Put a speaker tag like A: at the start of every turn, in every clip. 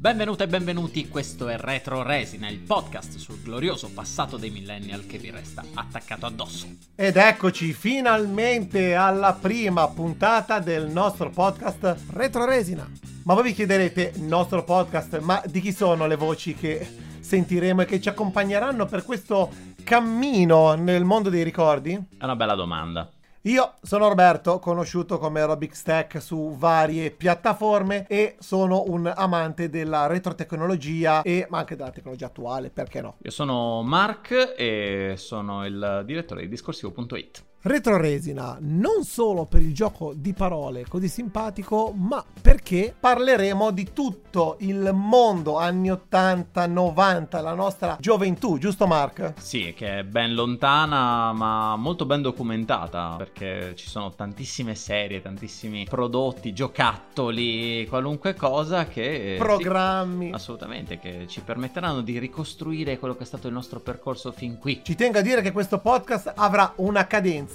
A: Benvenute e benvenuti, questo è Retro Resina, il podcast sul glorioso passato dei millennial che vi resta attaccato addosso.
B: Ed eccoci finalmente alla prima puntata del nostro podcast Retro Resina. Ma voi vi chiederete, nostro podcast, ma di chi sono le voci che sentiremo e che ci accompagneranno per questo cammino nel mondo dei ricordi?
A: È una bella domanda.
B: Io sono Roberto, conosciuto come Robic Stack su varie piattaforme e sono un amante della retrotecnologia e anche della tecnologia attuale, perché no?
A: Io sono Mark e sono il direttore di discorsivo.it.
B: Retroresina non solo per il gioco di parole così simpatico, ma perché parleremo di tutto il mondo anni 80, 90, la nostra gioventù, giusto Mark?
A: Sì, che è ben lontana ma molto ben documentata perché ci sono tantissime serie, tantissimi prodotti, giocattoli, qualunque cosa che...
B: Programmi.
A: Sì, assolutamente, che ci permetteranno di ricostruire quello che è stato il nostro percorso fin qui.
B: Ci tengo a dire che questo podcast avrà una cadenza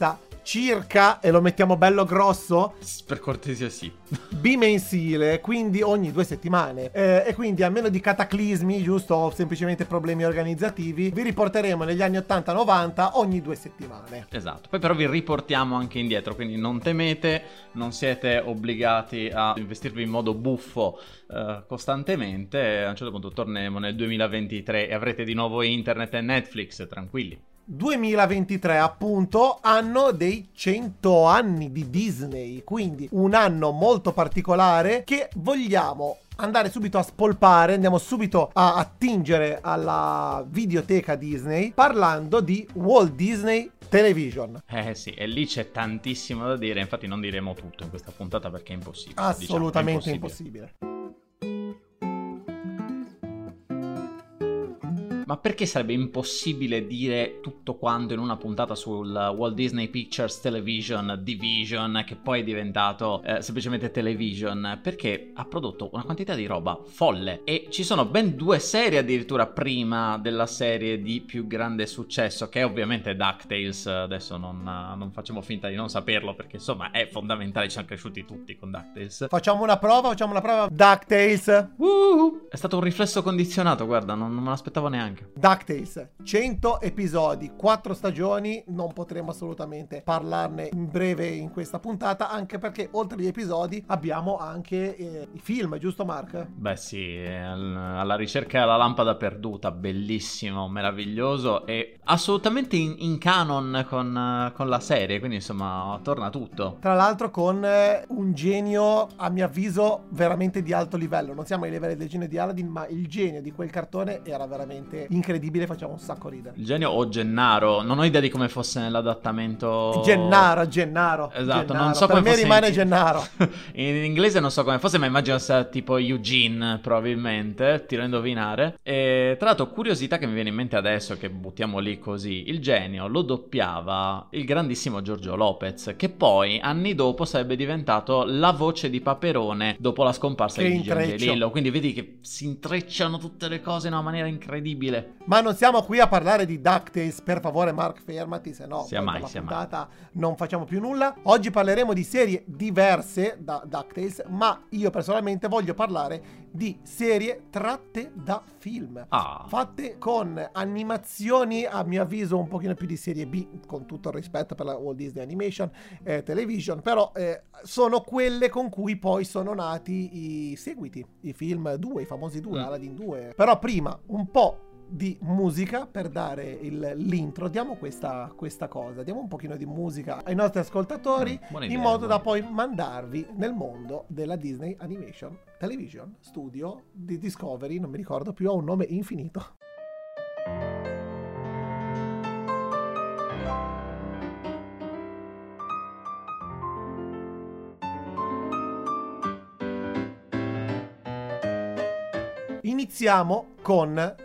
B: circa, e lo mettiamo bello grosso,
A: per cortesia sì,
B: bimensile, quindi ogni due settimane. Eh, e quindi a meno di cataclismi, giusto, o semplicemente problemi organizzativi, vi riporteremo negli anni 80-90 ogni due settimane.
A: Esatto, poi però vi riportiamo anche indietro, quindi non temete, non siete obbligati a investirvi in modo buffo eh, costantemente, a un certo punto torneremo nel 2023 e avrete di nuovo internet e Netflix, tranquilli.
B: 2023 appunto anno dei 100 anni di Disney, quindi un anno molto particolare che vogliamo andare subito a spolpare, andiamo subito a attingere alla videoteca Disney parlando di Walt Disney Television.
A: Eh sì, e lì c'è tantissimo da dire, infatti non diremo tutto in questa puntata perché è impossibile.
B: Assolutamente diciamo, è impossibile. impossibile.
A: Ma perché sarebbe impossibile dire tutto quanto in una puntata sul Walt Disney Pictures Television Division, che poi è diventato eh, semplicemente Television? Perché ha prodotto una quantità di roba folle e ci sono ben due serie addirittura prima della serie di più grande successo, che è ovviamente DuckTales. Adesso non, non facciamo finta di non saperlo perché insomma è fondamentale, ci siamo cresciuti tutti con DuckTales.
B: Facciamo una prova, facciamo una prova. DuckTales.
A: Uh, è stato un riflesso condizionato, guarda, non, non me l'aspettavo neanche anche.
B: DuckTales, 100 episodi, 4 stagioni, non potremo assolutamente parlarne in breve in questa puntata, anche perché oltre agli episodi abbiamo anche eh, i film, giusto Mark?
A: Beh sì, alla ricerca della lampada perduta, bellissimo, meraviglioso e assolutamente in, in canon con, con, la serie, quindi insomma torna tutto.
B: Tra l'altro con eh, un genio, a mio avviso, veramente di alto livello, non siamo ai livelli del genio di Aladdin, ma il genio di quel cartone era veramente incredibile, facciamo un sacco ridere.
A: Il genio o Gennaro, non ho idea di come fosse nell'adattamento.
B: Gennaro, Gennaro.
A: Esatto,
B: Gennaro.
A: non so
B: per
A: come
B: me rimane
A: in...
B: Gennaro.
A: in inglese non so come fosse, ma immagino sia tipo Eugene, probabilmente, tiro a indovinare. E tra l'altro, curiosità che mi viene in mente adesso, che buttiamo lì così, il genio lo doppiava il grandissimo Giorgio Lopez, che poi anni dopo sarebbe diventato la voce di Paperone dopo la scomparsa che di Gigi Angelillo. Quindi vedi che si intrecciano tutte le cose in una maniera incredibile incredibile.
B: Ma non siamo qui a parlare di DuckTales, per favore Mark fermati, se no
A: sia mai, sia
B: puntata
A: mai.
B: non facciamo più nulla. Oggi parleremo di serie diverse da DuckTales, ma io personalmente voglio parlare di serie tratte da film.
A: Ah.
B: Fatte con animazioni, a mio avviso, un pochino più di serie B, con tutto il rispetto per la Walt Disney Animation eh, Television, però eh, sono quelle con cui poi sono nati i seguiti, i film 2, i famosi due, mm. Aladdin 2. Però prima un po' di musica per dare il, l'intro. Diamo questa, questa, cosa, diamo un pochino di musica ai nostri ascoltatori mm, idea, in modo da poi mandarvi nel mondo della Disney Animation Television Studio di Discovery, non mi ricordo più, ha un nome infinito. Iniziamo con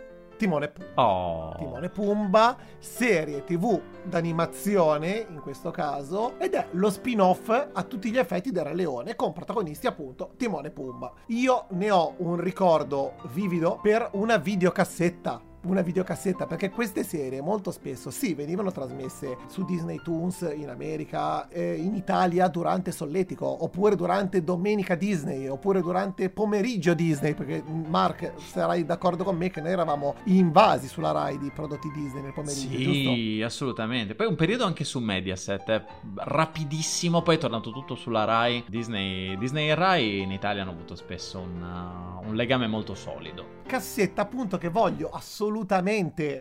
B: Timone Pumba.
A: Oh.
B: Timone Pumba, serie tv d'animazione in questo caso, ed è lo spin-off a tutti gli effetti del Re Leone, con protagonisti appunto Timone Pumba. Io ne ho un ricordo vivido per una videocassetta una videocassetta, perché queste serie molto spesso sì, venivano trasmesse su Disney Toons in America, eh, in Italia durante Solletico, oppure durante Domenica Disney, oppure durante Pomeriggio Disney, perché Mark sarai d'accordo con me che noi eravamo invasi sulla Rai di prodotti Disney nel pomeriggio,
A: sì,
B: giusto?
A: assolutamente. Poi un periodo anche su Mediaset, eh, rapidissimo, poi è tornato tutto sulla Rai. Disney, Disney e Rai in Italia hanno avuto spesso un, uh, un legame molto solido.
B: Cassetta appunto che voglio assolutamente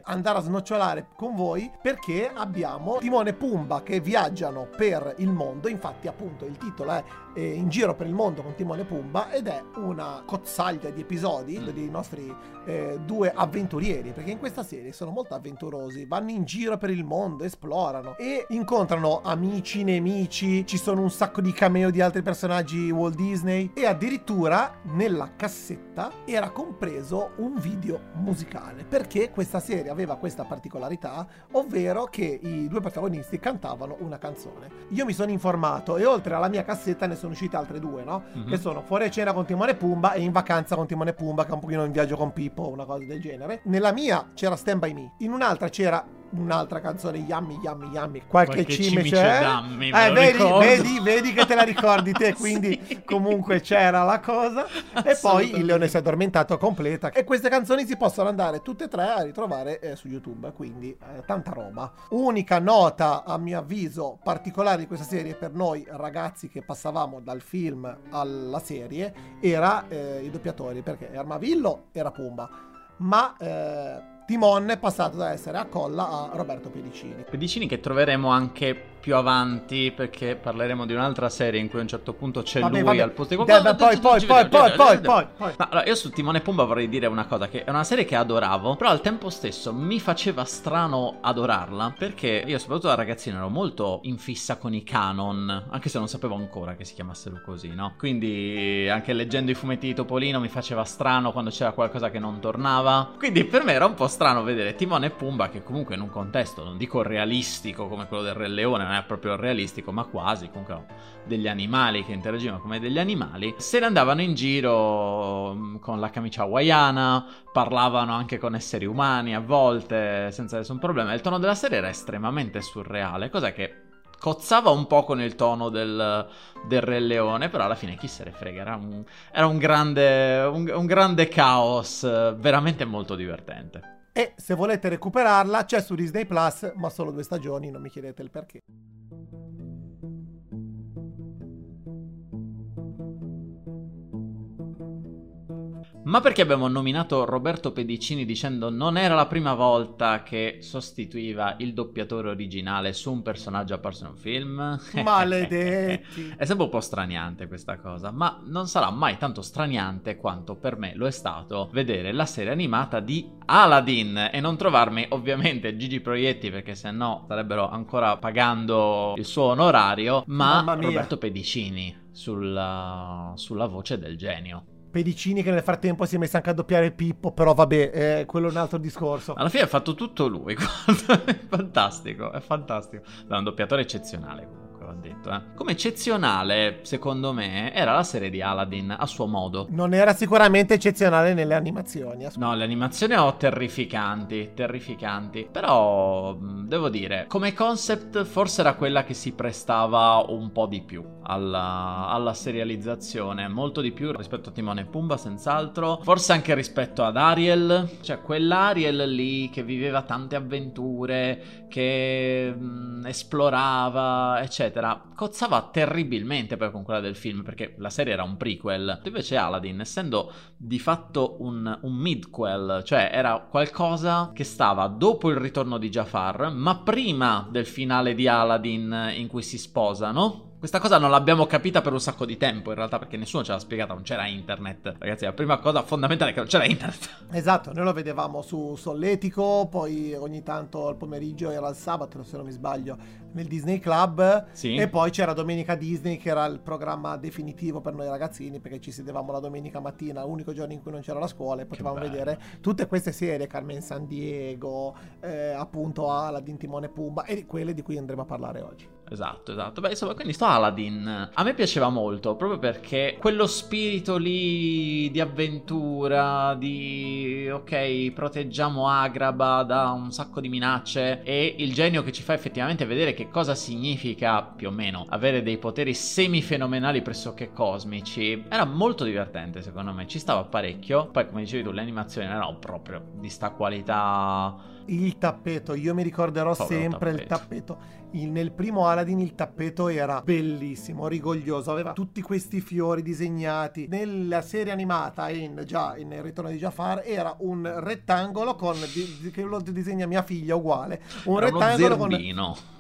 B: andare a snocciolare con voi perché abbiamo Timone e Pumba che viaggiano per il mondo, infatti appunto il titolo è In giro per il mondo con Timone e Pumba ed è una cozzaglia di episodi mm. dei nostri eh, due avventurieri perché in questa serie sono molto avventurosi, vanno in giro per il mondo, esplorano e incontrano amici, nemici, ci sono un sacco di cameo di altri personaggi Walt Disney e addirittura nella cassetta era compreso un video musicale perché questa serie aveva questa particolarità, ovvero che i due protagonisti cantavano una canzone. Io mi sono informato e oltre alla mia cassetta ne sono uscite altre due, no? Mm-hmm. Che sono Fuori cena con Timone e Pumba e In vacanza con Timone e Pumba, che è un pochino in viaggio con Pippo, una cosa del genere. Nella mia c'era Stand By Me, in un'altra c'era un'altra canzone Yummy Yummy Yummy. Qualche, qualche cimice, cimice
A: dammi,
B: eh, vedi, vedi, vedi, che te la ricordi te quindi sì. comunque c'era la cosa. E poi il leone si è addormentato completa. E queste canzoni si possono andare tutte e tre a ritrovare eh, su YouTube quindi eh, tanta roba. Unica nota a mio avviso particolare di questa serie per noi ragazzi che passavamo dal film alla serie era eh, i doppiatori perché Armavillo era Pumba ma eh, Timon è passato da essere a colla a Roberto Pedicini.
A: Pedicini che troveremo anche più avanti perché parleremo di un'altra serie in cui a un certo punto c'è vabbè, lui vabbè. al posto di
B: qualcuno. Poi, poi, poi, poi, poi, poi, poi.
A: No, allora, io su Timone e Pumba vorrei dire una cosa, che è una serie che adoravo, però al tempo stesso mi faceva strano adorarla perché io soprattutto da ragazzino ero molto in fissa con i canon, anche se non sapevo ancora che si chiamassero così, no? Quindi anche leggendo i fumetti di Topolino mi faceva strano quando c'era qualcosa che non tornava. Quindi per me era un po' strano vedere Timone e Pumba che comunque in un contesto, non dico realistico come quello del Re Leone, non è proprio realistico, ma quasi, comunque degli animali che interagivano come degli animali, se ne andavano in giro mm, con la camicia hawaiana, parlavano anche con esseri umani a volte, senza nessun problema. Il tono della serie era estremamente surreale, cosa che cozzava un po' con il tono del, del, Re Leone, però alla fine chi se ne frega, era un, era un, grande, un, un grande caos, veramente molto divertente.
B: E se volete recuperarla c'è su Disney Plus, ma solo due stagioni, non mi chiedete il perché.
A: Ma perché abbiamo nominato Roberto Pedicini dicendo non era la prima volta che sostituiva il doppiatore originale su un personaggio apparso in un film?
B: Maledetti!
A: è sempre un po' straniante questa cosa, ma non sarà mai tanto straniante quanto per me lo è stato vedere la serie animata di Aladdin e non trovarmi ovviamente Gigi Proietti perché se no starebbero ancora pagando il suo onorario, ma Roberto Pedicini sulla, sulla voce del genio.
B: Pedicini che nel frattempo si è messo anche a doppiare Pippo, però vabbè, eh, quello è un altro discorso.
A: Alla fine ha fatto tutto lui, è fantastico, è fantastico. È un doppiatore eccezionale va detto. Eh. Come eccezionale, secondo me, era la serie di Aladdin a suo modo.
B: Non era sicuramente eccezionale nelle animazioni.
A: No, le animazioni erano terrificanti, terrificanti. Però, devo dire, come concept forse era quella che si prestava un po' di più alla, alla serializzazione. Molto di più rispetto a Timone e Pumba, senz'altro. Forse anche rispetto ad Ariel. Cioè, quell'Ariel lì che viveva tante avventure, che mh, esplorava, eccetera eccetera, cozzava terribilmente poi con quella del film, perché la serie era un prequel. Invece Aladdin, essendo di fatto un, un midquel, cioè era qualcosa che stava dopo il ritorno di Jafar, ma prima del finale di Aladdin in cui si sposano, questa cosa non l'abbiamo capita per un sacco di tempo, in realtà, perché nessuno ce l'ha spiegata, non c'era internet. Ragazzi, la prima cosa fondamentale è che non c'era internet.
B: Esatto, noi lo vedevamo su Solletico, poi ogni tanto al pomeriggio era il sabato, se non mi sbaglio, nel Disney Club. Sì. E poi c'era Domenica Disney, che era il programma definitivo per noi ragazzini, perché ci sedevamo la domenica mattina, l'unico giorno in cui non c'era la scuola, e potevamo vedere tutte queste serie, Carmen San Diego, eh, appunto Aladdin Timone Pumba, e quelle di cui andremo a parlare oggi.
A: Esatto, esatto. Beh, insomma, quindi sto Aladdin a me piaceva molto proprio perché quello spirito lì di avventura, di ok, proteggiamo Agraba da un sacco di minacce e il genio che ci fa effettivamente vedere che cosa significa più o meno avere dei poteri semifenomenali pressoché cosmici. Era molto divertente secondo me, ci stava parecchio. Poi come dicevi tu, le animazioni erano proprio di sta qualità
B: il tappeto, io mi ricorderò Povero sempre tappeto. il tappeto. Il, nel primo Aladdin il tappeto era bellissimo, rigoglioso, aveva tutti questi fiori disegnati. Nella serie animata, in, già in Ritorno di Jafar, era un rettangolo con, di, che lo disegna mia figlia uguale, un
A: era
B: rettangolo con,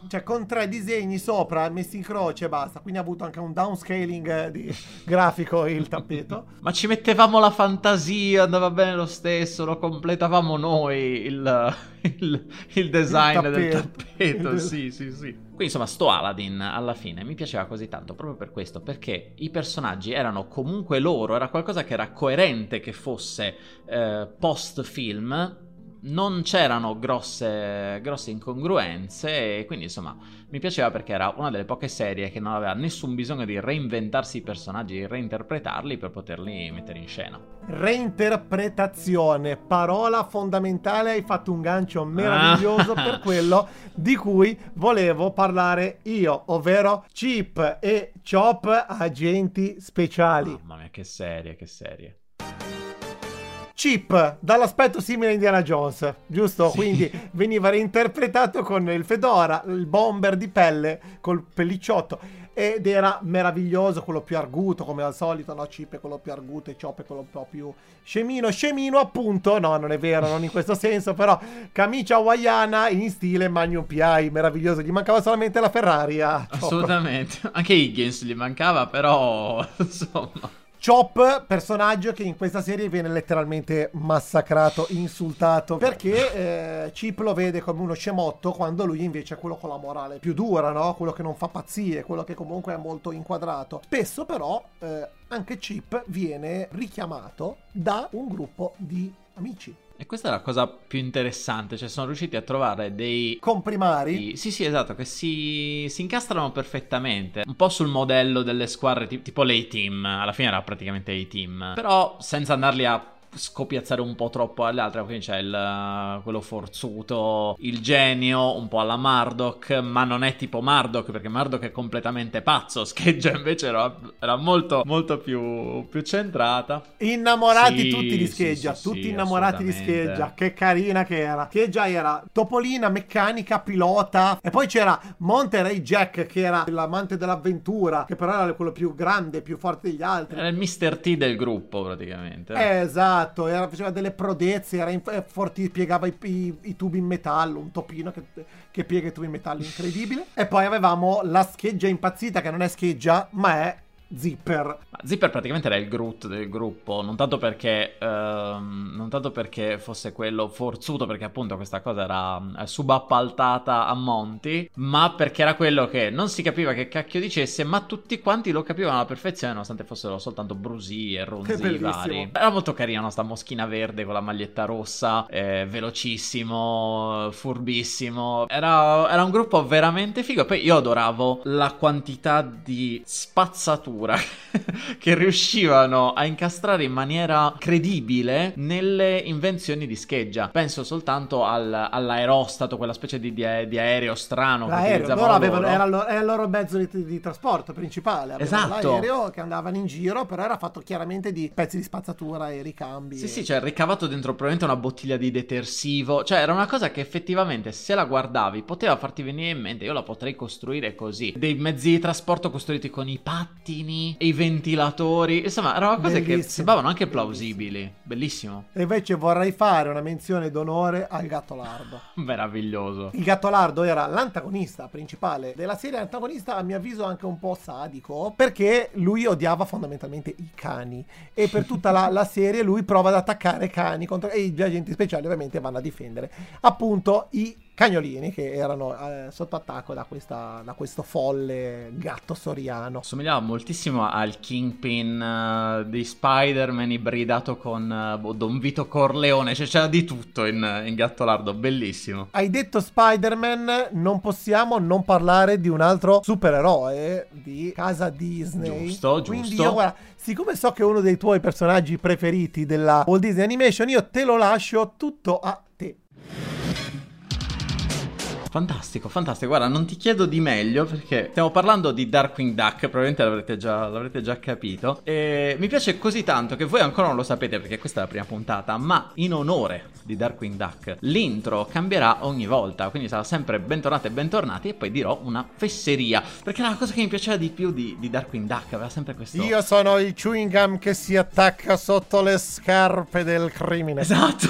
A: cioè,
B: con tre disegni sopra messi in croce e basta. Quindi ha avuto anche un downscaling di grafico il tappeto.
A: Ma ci mettevamo la fantasia, andava bene lo stesso, lo completavamo noi il il, il design il del tappeto. sì, sì, sì. Quindi insomma, sto Aladdin alla fine mi piaceva così tanto proprio per questo, perché i personaggi erano comunque loro, era qualcosa che era coerente che fosse eh, post film non c'erano grosse, grosse, incongruenze e quindi insomma mi piaceva perché era una delle poche serie che non aveva nessun bisogno di reinventarsi i personaggi, reinterpretarli per poterli mettere in scena.
B: Reinterpretazione, parola fondamentale, hai fatto un gancio meraviglioso ah. per quello di cui volevo parlare io, ovvero Chip e Chop agenti speciali.
A: Mamma mia che serie, che serie.
B: Chip, dall'aspetto simile a Indiana Jones, giusto? Sì. Quindi veniva reinterpretato con il fedora, il bomber di pelle, col pellicciotto. Ed era meraviglioso, quello più arguto, come al solito, no? Chip è quello più arguto e Chop è quello un po' più scemino. Scemino, appunto, no, non è vero, non in questo senso, però camicia hawaiana in stile Magnum PI, meraviglioso. Gli mancava solamente la Ferrari.
A: Assolutamente. Anche Higgins gli mancava, però, insomma...
B: Chop, personaggio che in questa serie viene letteralmente massacrato, insultato, perché eh, Chip lo vede come uno scemotto quando lui invece è quello con la morale più dura, no? Quello che non fa pazzie, quello che comunque è molto inquadrato. Spesso però eh, anche Chip viene richiamato da un gruppo di amici.
A: E questa è la cosa più interessante, cioè sono riusciti a trovare dei...
B: Comprimari?
A: Sì, sì, esatto, che si, si incastrano perfettamente, un po' sul modello delle squadre tipo l'A-Team, alla fine era praticamente A-Team, però senza andarli a scopiazzare un po' troppo alle altre. Quindi c'è il, quello forzuto, il genio, un po' alla Murdoch, ma non è tipo Murdoch perché Murdoch è completamente pazzo. Scheggia invece era, era molto, molto più, più, centrata.
B: Innamorati sì, tutti di Scheggia, sì, tutti sì, innamorati di Scheggia. Che carina che era. Scheggia era topolina, meccanica, pilota. E poi c'era Monterey Jack che era l'amante dell'avventura, che però era quello più grande, più forte degli altri.
A: Era il Mr. T del gruppo praticamente.
B: esatto Esatto, era, faceva delle prodezze, era in, eh, forti, piegava i, i, i, tubi in metallo, un topino che, che piega i tubi in metallo incredibile. e poi avevamo la scheggia impazzita, che non è scheggia, ma è Zipper.
A: Zipper praticamente era il Groot del gruppo, non tanto, perché, ehm, non tanto perché fosse quello forzuto, perché appunto questa cosa era eh, subappaltata a Monty, ma perché era quello che non si capiva che cacchio dicesse, ma tutti quanti lo capivano alla perfezione, nonostante fossero soltanto brusi e ronzi vari. Era molto carina sta moschina verde con la maglietta rossa, eh, velocissimo, furbissimo. Era, era un gruppo veramente figo. Poi io adoravo la quantità di spazzatura paura che riuscivano a incastrare in maniera credibile nelle invenzioni di scheggia. Penso soltanto al, all'aerostato, quella specie di, di, di aereo strano
B: l'aereo, che loro avevano, era, lo, era, il loro mezzo di, di trasporto principale.
A: Avevano esatto.
B: l'aereo che andavano in giro, però era fatto chiaramente di pezzi di spazzatura e ricambi.
A: Sì,
B: e...
A: sì, cioè ricavato dentro probabilmente una bottiglia di detersivo. Cioè era una cosa che effettivamente se la guardavi poteva farti venire in mente, io la potrei costruire così. Dei mezzi di trasporto costruiti con i pattini microfoni e i ventilatori. Insomma, erano cose Bellissimo. che sembravano anche plausibili. Bellissimo.
B: E invece vorrei fare una menzione d'onore al gatto lardo.
A: Meraviglioso.
B: Il gatto lardo era l'antagonista principale della serie, antagonista a mio avviso anche un po' sadico, perché lui odiava fondamentalmente i cani. E per tutta la, la serie lui prova ad attaccare cani contro... e gli agenti speciali ovviamente vanno a difendere appunto i cagnolini che erano eh, sotto attacco da, questa, da, questo folle gatto soriano.
A: Somigliava moltissimo al Kingpin uh, di Spider-Man ibridato con uh, Don Vito Corleone, cioè c'era di tutto in, in Gattolardo, bellissimo.
B: Hai detto Spider-Man, non possiamo non parlare di un altro supereroe di casa Disney.
A: Giusto, giusto.
B: Quindi io guarda, siccome so che è uno dei tuoi personaggi preferiti della Walt Disney Animation, io te lo lascio tutto a te.
A: Fantastico, fantastico. Guarda, non ti chiedo di meglio perché stiamo parlando di Darkwing Duck, probabilmente l'avrete già, l'avrete già, capito. E mi piace così tanto che voi ancora non lo sapete perché questa è la prima puntata, ma in onore di Darkwing Duck l'intro cambierà ogni volta, quindi sarà sempre bentornati e bentornati e poi dirò una fesseria, perché la cosa che mi piaceva di più di, di Darkwing Duck aveva sempre questo...
B: Io sono il chewing gum che si attacca sotto le scarpe del crimine.
A: Esatto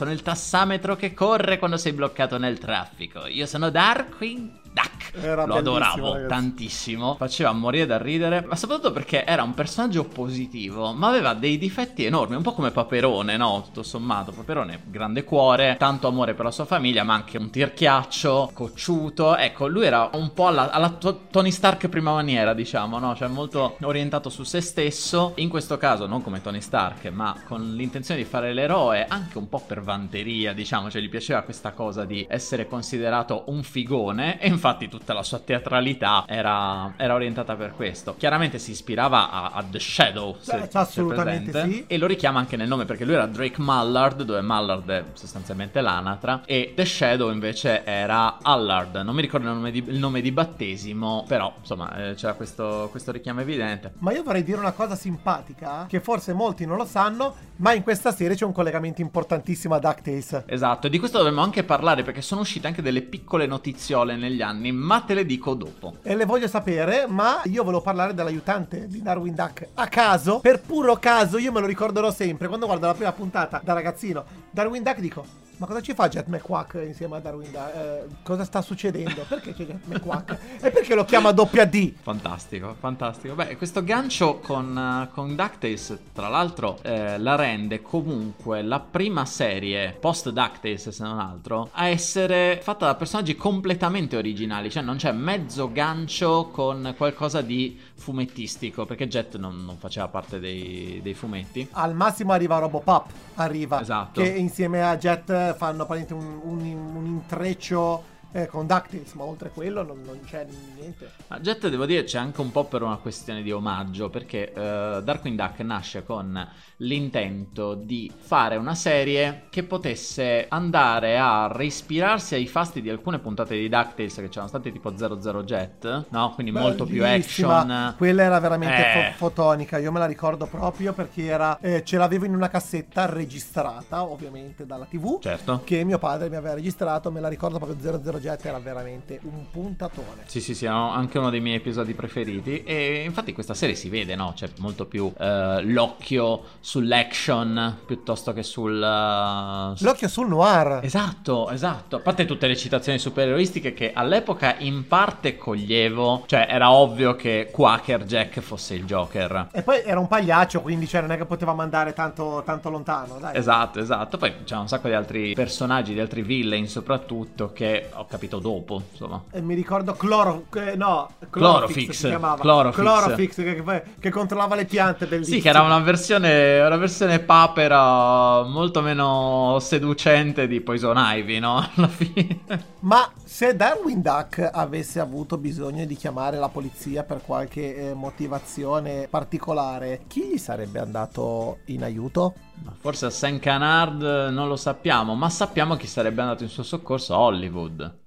A: sono il tassametro che corre quando sei bloccato nel traffico. Io sono Darkwing Duck. Era Lo adoravo ragazzi. tantissimo. Faceva morire da ridere. Ma soprattutto perché era un personaggio positivo. Ma aveva dei difetti enormi. Un po' come Paperone, no? Tutto sommato. Paperone, grande cuore, tanto amore per la sua famiglia, ma anche un tirchiaccio, cocciuto. Ecco, lui era un po' alla, alla Tony Stark prima maniera, diciamo, no? Cioè molto orientato su se stesso. In questo caso, non come Tony Stark, ma con l'intenzione di fare l'eroe, anche un po' per vanteria, diciamo. Cioè, gli piaceva questa cosa di essere considerato un figone. E infatti tutta la sua teatralità era, era orientata per questo. Chiaramente si ispirava a, a The Shadow,
B: se, Beh, assolutamente se sì.
A: E lo richiama anche nel nome perché lui era Drake Mallard, dove Mallard è sostanzialmente l'anatra, e The Shadow invece era Allard. Non mi ricordo il nome di, il nome di battesimo, però insomma eh, c'era questo, questo richiamo evidente.
B: Ma io vorrei dire una cosa simpatica, che forse molti non lo sanno, ma in questa serie c'è un collegamento importantissimo a DuckTales.
A: Esatto, e di questo dovremmo anche parlare perché sono uscite anche delle piccole notiziole negli anni anni, ma te le dico dopo.
B: E le voglio sapere, ma io volevo parlare dell'aiutante di Darwin Duck a caso, per puro caso, io me lo ricorderò sempre. Quando guardo la prima puntata da ragazzino, Darwin Duck dico, ma cosa ci fa Jet McQuack insieme a Darwin Duck? Eh, cosa sta succedendo? Perché c'è Jet McQuack? e perché lo chiama doppia D?
A: Fantastico, fantastico. Beh, questo gancio con, uh, con DuckTales, tra l'altro, eh, la rende comunque la prima serie post DuckTales, se non altro, a essere fatta da personaggi completamente originali. Cioè, non c'è mezzo gancio con qualcosa di fumettistico, perché Jet non, non faceva parte dei, dei, fumetti.
B: Al massimo arriva Robopop, arriva. Esatto. Che insieme a Jet fanno un, un, un intreccio eh, con DuckTales, ma oltre a quello non, non c'è niente.
A: Ma Jet devo dire c'è anche un po' per una questione di omaggio, perché uh, Darkwing Duck nasce con l'intento di fare una serie che potesse andare a reispirarsi ai fasti di alcune puntate di DuckTales che c'erano state tipo 00 Jet, no? Quindi Bellissima. molto più action.
B: Quella era veramente eh. fo- fotonica, io me la ricordo proprio perché era, eh, ce l'avevo in una cassetta registrata, ovviamente dalla TV,
A: certo.
B: che mio padre mi aveva registrato, me la ricordo proprio 00 Jet era veramente un puntatone.
A: Sì, sì, sì, anche uno dei miei episodi preferiti. E infatti questa serie si vede, no? C'è molto più uh, l'occhio sull'action piuttosto che sul. Uh,
B: l'occhio sul noir.
A: Esatto, esatto. A parte tutte le citazioni supereroistiche che all'epoca in parte coglievo. Cioè, era ovvio che Quaker Jack fosse il Joker.
B: E poi era un pagliaccio, quindi cioè, non è che poteva andare tanto, tanto lontano. Dai.
A: Esatto, esatto. Poi c'è un sacco di altri personaggi, di altri villain soprattutto che ho capito dopo, insomma.
B: E mi ricordo Cloro... Eh, no,
A: Chlorofix. Si chiamava. Chlorofix.
B: Chlorofix che, che, controllava le piante, bellissimo.
A: Sì, che era una versione, una versione papera molto meno seducente di Poison Ivy, no? Alla fine.
B: Ma se Darwin Duck avesse avuto bisogno di chiamare la polizia per qualche eh, motivazione particolare, chi gli sarebbe andato in aiuto?
A: Forse a St. Canard non lo sappiamo, ma sappiamo chi sarebbe andato in suo soccorso a Hollywood.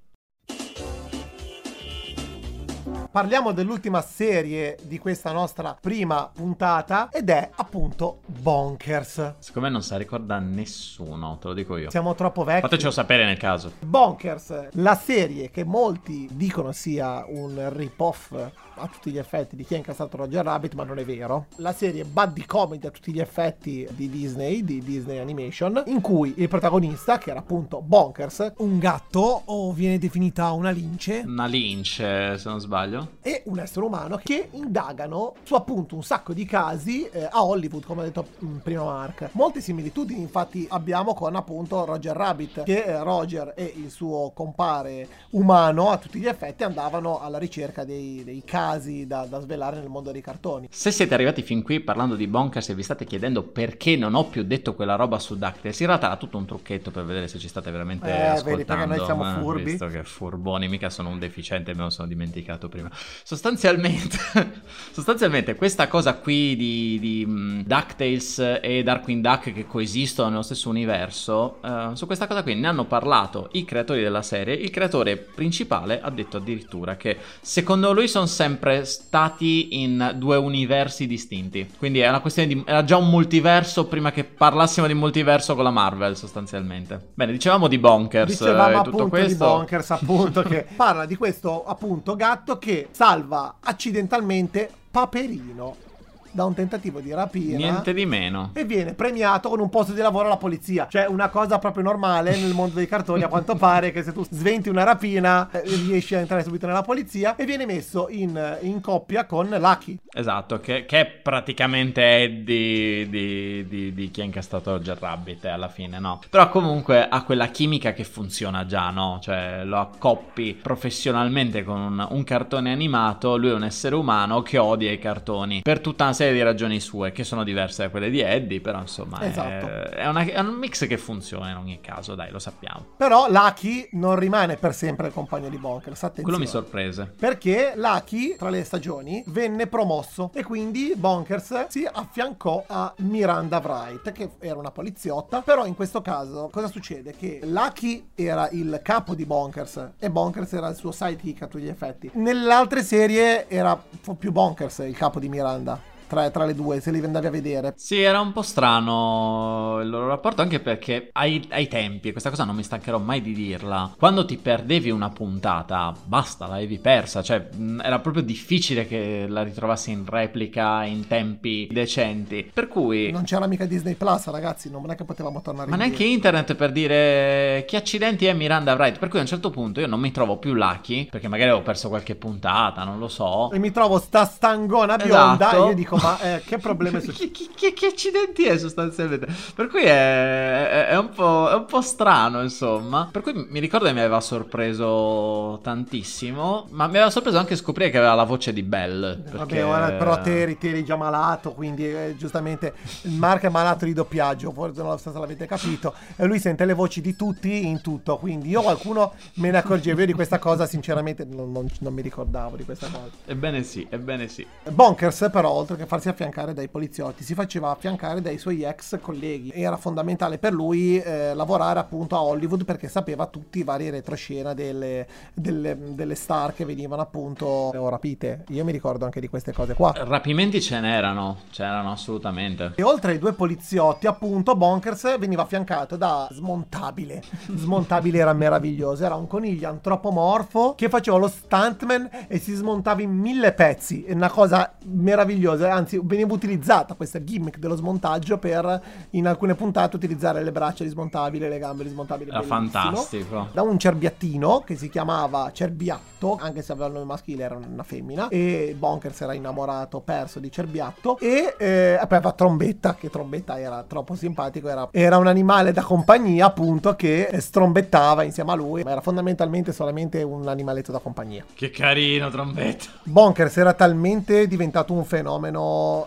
B: Parliamo dell'ultima serie di questa nostra prima puntata ed è appunto Bonkers.
A: Secondo me non sa ricorda nessuno, te lo dico io.
B: Siamo troppo vecchi.
A: Fatecelo sapere nel caso.
B: Bonkers, la serie che molti dicono sia un rip-off a tutti gli effetti di chi ha incassato Roger Rabbit, ma non è vero. La serie Buddy Comedy a tutti gli effetti di Disney, di Disney Animation, in cui il protagonista, che era appunto Bonkers, un gatto o viene definita una lince.
A: Una lince, se non sbaglio
B: e un essere umano che indagano su appunto un sacco di casi eh, a Hollywood, come ha detto mm, prima Mark. Molte similitudini infatti abbiamo con appunto Roger Rabbit, che eh, Roger e il suo compare umano a tutti gli effetti andavano alla ricerca dei, dei casi da, da svelare nel mondo dei cartoni.
A: Se siete arrivati fin qui parlando di Bonkers e vi state chiedendo perché non ho più detto quella roba su DuckTales, in realtà era tutto un trucchetto per vedere se ci state veramente
B: Eh,
A: ascoltando.
B: vedi, perché noi siamo
A: eh,
B: furbi.
A: Visto che furboni, mica sono un deficiente, me lo sono dimenticato prima. Sostanzialmente, sostanzialmente questa cosa qui di, di mh, DuckTales e Darkwing Duck che coesistono nello stesso universo, eh, su questa cosa qui ne hanno parlato i creatori della serie. Il creatore principale ha detto addirittura che secondo lui sono sempre stati in due universi distinti. Quindi è una questione di. Era già un multiverso prima che parlassimo di multiverso con la Marvel, sostanzialmente. Bene, dicevamo di Bonkers.
B: Dicevamo
A: eh, tutto
B: appunto
A: questo.
B: di Bonkers, appunto, che parla di questo appunto gatto che salva accidentalmente Paperino da un tentativo di rapina.
A: Niente di meno.
B: E viene premiato con un posto di lavoro alla polizia. Cioè, una cosa proprio normale nel mondo dei cartoni. A quanto pare che se tu sventi una rapina, eh, riesci a entrare subito nella polizia. E viene messo in, in coppia con Lucky.
A: Esatto, che, che è praticamente Eddie di, di, di chi ha incastrato Roger Rabbit eh, alla fine, no? Però comunque ha quella chimica che funziona già, no? Cioè lo accoppi professionalmente con un, un cartone animato, lui è un essere umano che odia i cartoni per tutta una serie di ragioni sue che sono diverse da quelle di Eddie, però insomma è-
B: Esatto.
A: è, una- è un mix che funziona in ogni caso, dai, lo sappiamo.
B: Però Lucky non rimane per sempre il compagno di Bonkers. Attenzione.
A: Quello mi sorprese.
B: Perché Lucky, tra le stagioni, venne promosso e quindi Bonkers si affiancò a Miranda Wright, che era una poliziotta. Però in questo caso cosa succede? Che Lucky era il capo di Bonkers e Bonkers era il suo sidekick a tutti gli effetti. Nelle altre serie era più Bonkers il capo di Miranda. Tra, tra le due, se li andavi a vedere.
A: Sì, era un po' strano il loro rapporto anche perché ai, ai tempi, e questa cosa non mi stancherò mai di dirla, quando ti perdevi una puntata, basta, l'avevi persa, cioè mh, era proprio difficile che la ritrovassi in replica in tempi decenti. Per cui...
B: Non c'era mica Disney Plus, ragazzi, non è che potevamo tornare
A: Ma neanche internet per dire che accidenti è Miranda Wright. Per cui a un certo punto io non mi trovo più lucky. Perché magari ho perso qualche puntata, non lo so.
B: E mi trovo sta stangona bionda
A: Esatto.
B: e io dico, ma eh, che problema è successo?
A: che, che- che accidenti è sostanzialmente? Per cui è, è- un po', è un po' strano, insomma. Per cui mi ricordo che mi aveva sorpreso tantissimo. Ma mi aveva sorpreso anche scoprire che aveva la voce di Belle. Perché...
B: Vabbè, ora, però te eri, te eri già malato, quindi eh, giustamente il Mark è malato di doppiaggio, forse non so se l'avete capito, e lui sente le voci di tutti in tutto, quindi io qualcuno me ne accorgevo, io di questa cosa sinceramente non, non- non mi ricordavo di questa cosa.
A: Ebbene sì, ebbene sì.
B: Bonkers però, oltre che farsi affiancare dai poliziotti, si faceva affiancare dai suoi ex colleghi. Era fondamentale per lui eh, lavorare appunto a Hollywood perché sapeva tutti i vari retroscena delle, delle, delle star che venivano appunto rapite. Io mi ricordo anche di queste cose qua.
A: Rapimenti ce n'erano, c'erano assolutamente.
B: E oltre ai due poliziotti, appunto, Bonkers veniva affiancato da Smontabile. Smontabile era meraviglioso, era un coniglio antropomorfo che faceva lo stuntman e si smontava in mille pezzi. È una cosa meravigliosa, anzi veniva utilizzata questa gimmick dello smontaggio per in alcune puntate utilizzare le braccia rismontabili, le gambe rismontabili.
A: Era
B: bellissimo.
A: fantastico.
B: Da un cerbiattino che si chiamava Cerbiatto, anche se aveva il nome maschile era una femmina, e Bonkers era innamorato, perso di Cerbiatto, e eh, aveva Trombetta, che Trombetta era troppo simpatico, era, era un animale da compagnia appunto che eh, strombettava insieme a lui, ma era fondamentalmente solamente un animaletto da compagnia.
A: Che carino, trombetta.
B: Bonkers era talmente diventato un fenomeno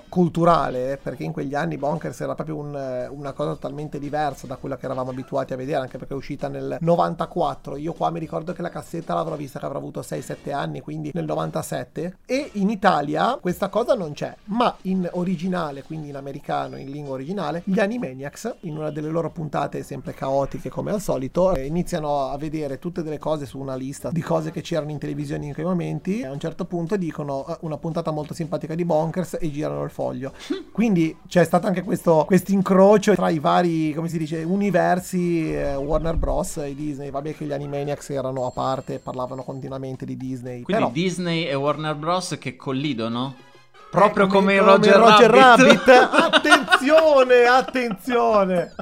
B: culturale perché in quegli anni Bonkers era proprio un, eh, una cosa totalmente diversa da quella che eravamo abituati a vedere anche perché è uscita nel 94 io qua mi ricordo che la cassetta l'avrò vista che avrò avuto 6-7 anni quindi nel 97 e in Italia questa cosa non c'è ma in originale quindi in americano in lingua originale gli Animaniacs in una delle loro puntate sempre caotiche come al solito eh, iniziano a vedere tutte delle cose su una lista di cose che c'erano in televisione in quei momenti. E a un certo punto dicono "Eh, una puntata molto simpatica di Bonkers e girano il foglio quindi c'è stato anche questo incrocio tra i vari come si dice universi eh, Warner Bros e Disney vabbè che gli Animaniacs erano a parte e parlavano continuamente di Disney
A: Quindi
B: però
A: Disney e Warner Bros. che collidono? Proprio
B: Eh,
A: come, in Roger,
B: Roger
A: Rabbit.
B: Rabbit. attenzione attenzione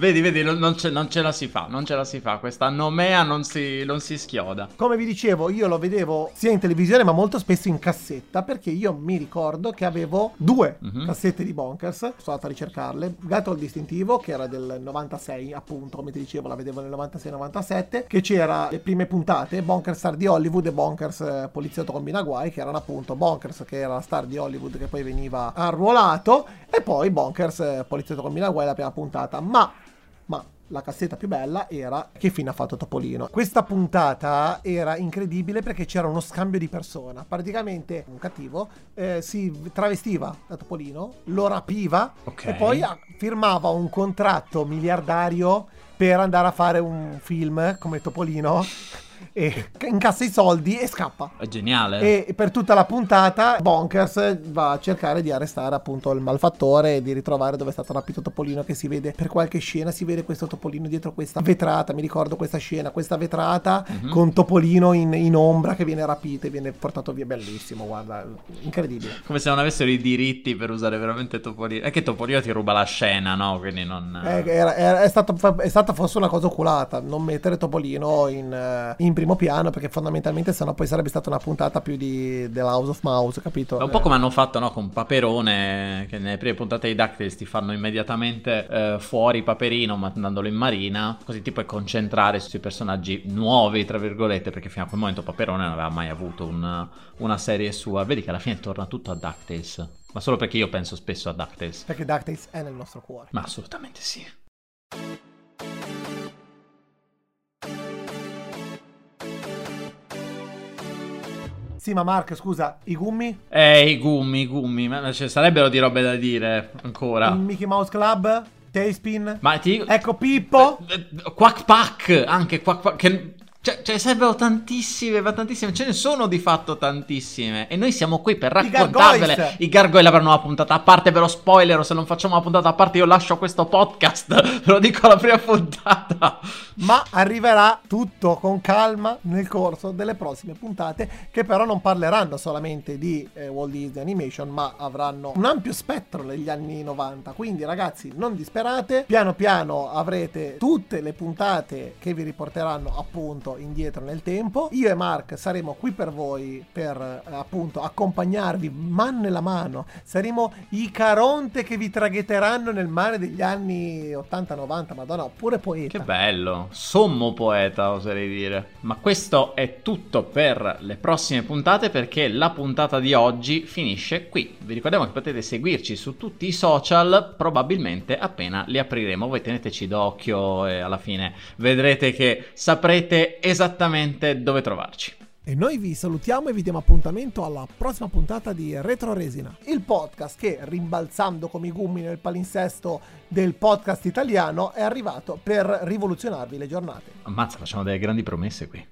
A: Vedi, vedi, non, ce, non, ce, la si fa, non ce la si fa. Questa nomea non si, non si schioda.
B: Come vi dicevo, io lo vedevo sia in televisione, ma molto spesso in cassetta, perché io mi ricordo che avevo due mm-hmm. cassette di Bonkers. Sono andato a ricercarle. Gatto il distintivo, che era del 96, appunto, come ti dicevo, la vedevo nel 96-97, che c'era le prime puntate, Bonkers Star di Hollywood e Bonkers eh, Poliziotto con Binaguai, che erano appunto Bonkers, che era la star di Hollywood, che poi veniva arruolato, e poi Bonkers eh, Poliziotto con Binaguai, la prima puntata. Ma ma la cassetta più bella era Che fine ha fatto Topolino. Questa puntata era incredibile perché c'era uno scambio di persona. Praticamente un cattivo eh, si travestiva da Topolino, lo rapiva okay. e poi firmava un contratto miliardario per andare a fare un film come Topolino e incassa i soldi e scappa.
A: È geniale.
B: E per tutta la puntata Bonkers va a cercare di arrestare appunto il malfattore e di ritrovare dove è stato rapito Topolino che si vede per qualche scena, si vede questo Topolino dietro questa vetrata, mi ricordo questa scena, questa vetrata mm-hmm. con Topolino in, in, ombra che viene rapito e viene portato via, bellissimo, guarda, incredibile.
A: Come se non avessero i diritti per usare veramente Topolino. È che Topolino ti ruba la scena, no? Quindi non...
B: È, era, era, è, stato, è stata forse una cosa oculata, non mettere Topolino in, in primo piano perché fondamentalmente sennò poi sarebbe stata una puntata più di House of Mouse, capito?
A: È un po' come hanno fatto no, con Paperone, che nelle prime puntate di DuckTales ti fanno immediatamente eh, fuori Paperino mandandolo in marina, così ti puoi concentrare sui personaggi nuovi, tra virgolette, perché fino a quel momento Paperone non aveva mai avuto un, una serie sua. Vedi che alla fine torna tutto a DuckTales. Ma solo perché io penso spesso a DuckTales.
B: Perché DuckTales è nel nostro cuore.
A: Ma assolutamente sì.
B: Sì, ma Mark, scusa, i gummi?
A: Eh, i gummi, i gummi. Ma ci sarebbero di robe da dire ancora.
B: Il Mickey Mouse Club? Tailspin?
A: Ma ti...
B: Ecco Pippo?
A: Eh, eh, Quack Pack, anche Quack Pack, che cioè, ce ne servono tantissime, ma tantissime. Ce ne sono di fatto tantissime. E noi siamo qui per raccontarvele. I gargoyle avranno una puntata a parte, ve lo spoiler. O se non facciamo una puntata a parte, io lascio questo podcast. Ve lo dico alla prima puntata.
B: Ma arriverà tutto con calma nel corso delle prossime puntate. Che però non parleranno solamente di eh, Walt Disney Animation, ma avranno un ampio spettro negli anni 90. Quindi, ragazzi, non disperate. Piano piano avrete tutte le puntate che vi riporteranno appunto molto indietro nel tempo. Io e Mark saremo qui per voi per eh, appunto accompagnarvi mano nella mano. Saremo i Caronte che vi traghetteranno nel mare degli anni 80-90, madonna, pure poeta.
A: Che bello, sommo poeta oserei dire. Ma questo è tutto per le prossime puntate perché la puntata di oggi finisce qui. Vi ricordiamo che potete seguirci su tutti i social, probabilmente appena li apriremo. Voi teneteci d'occhio e alla fine vedrete che saprete esattamente dove trovarci.
B: E noi vi salutiamo e vi diamo appuntamento alla prossima puntata di Retro Resina, il podcast che, rimbalzando come i gummi nel palinsesto del podcast italiano, è arrivato per rivoluzionarvi le giornate.
A: Ammazza, facciamo delle grandi promesse qui.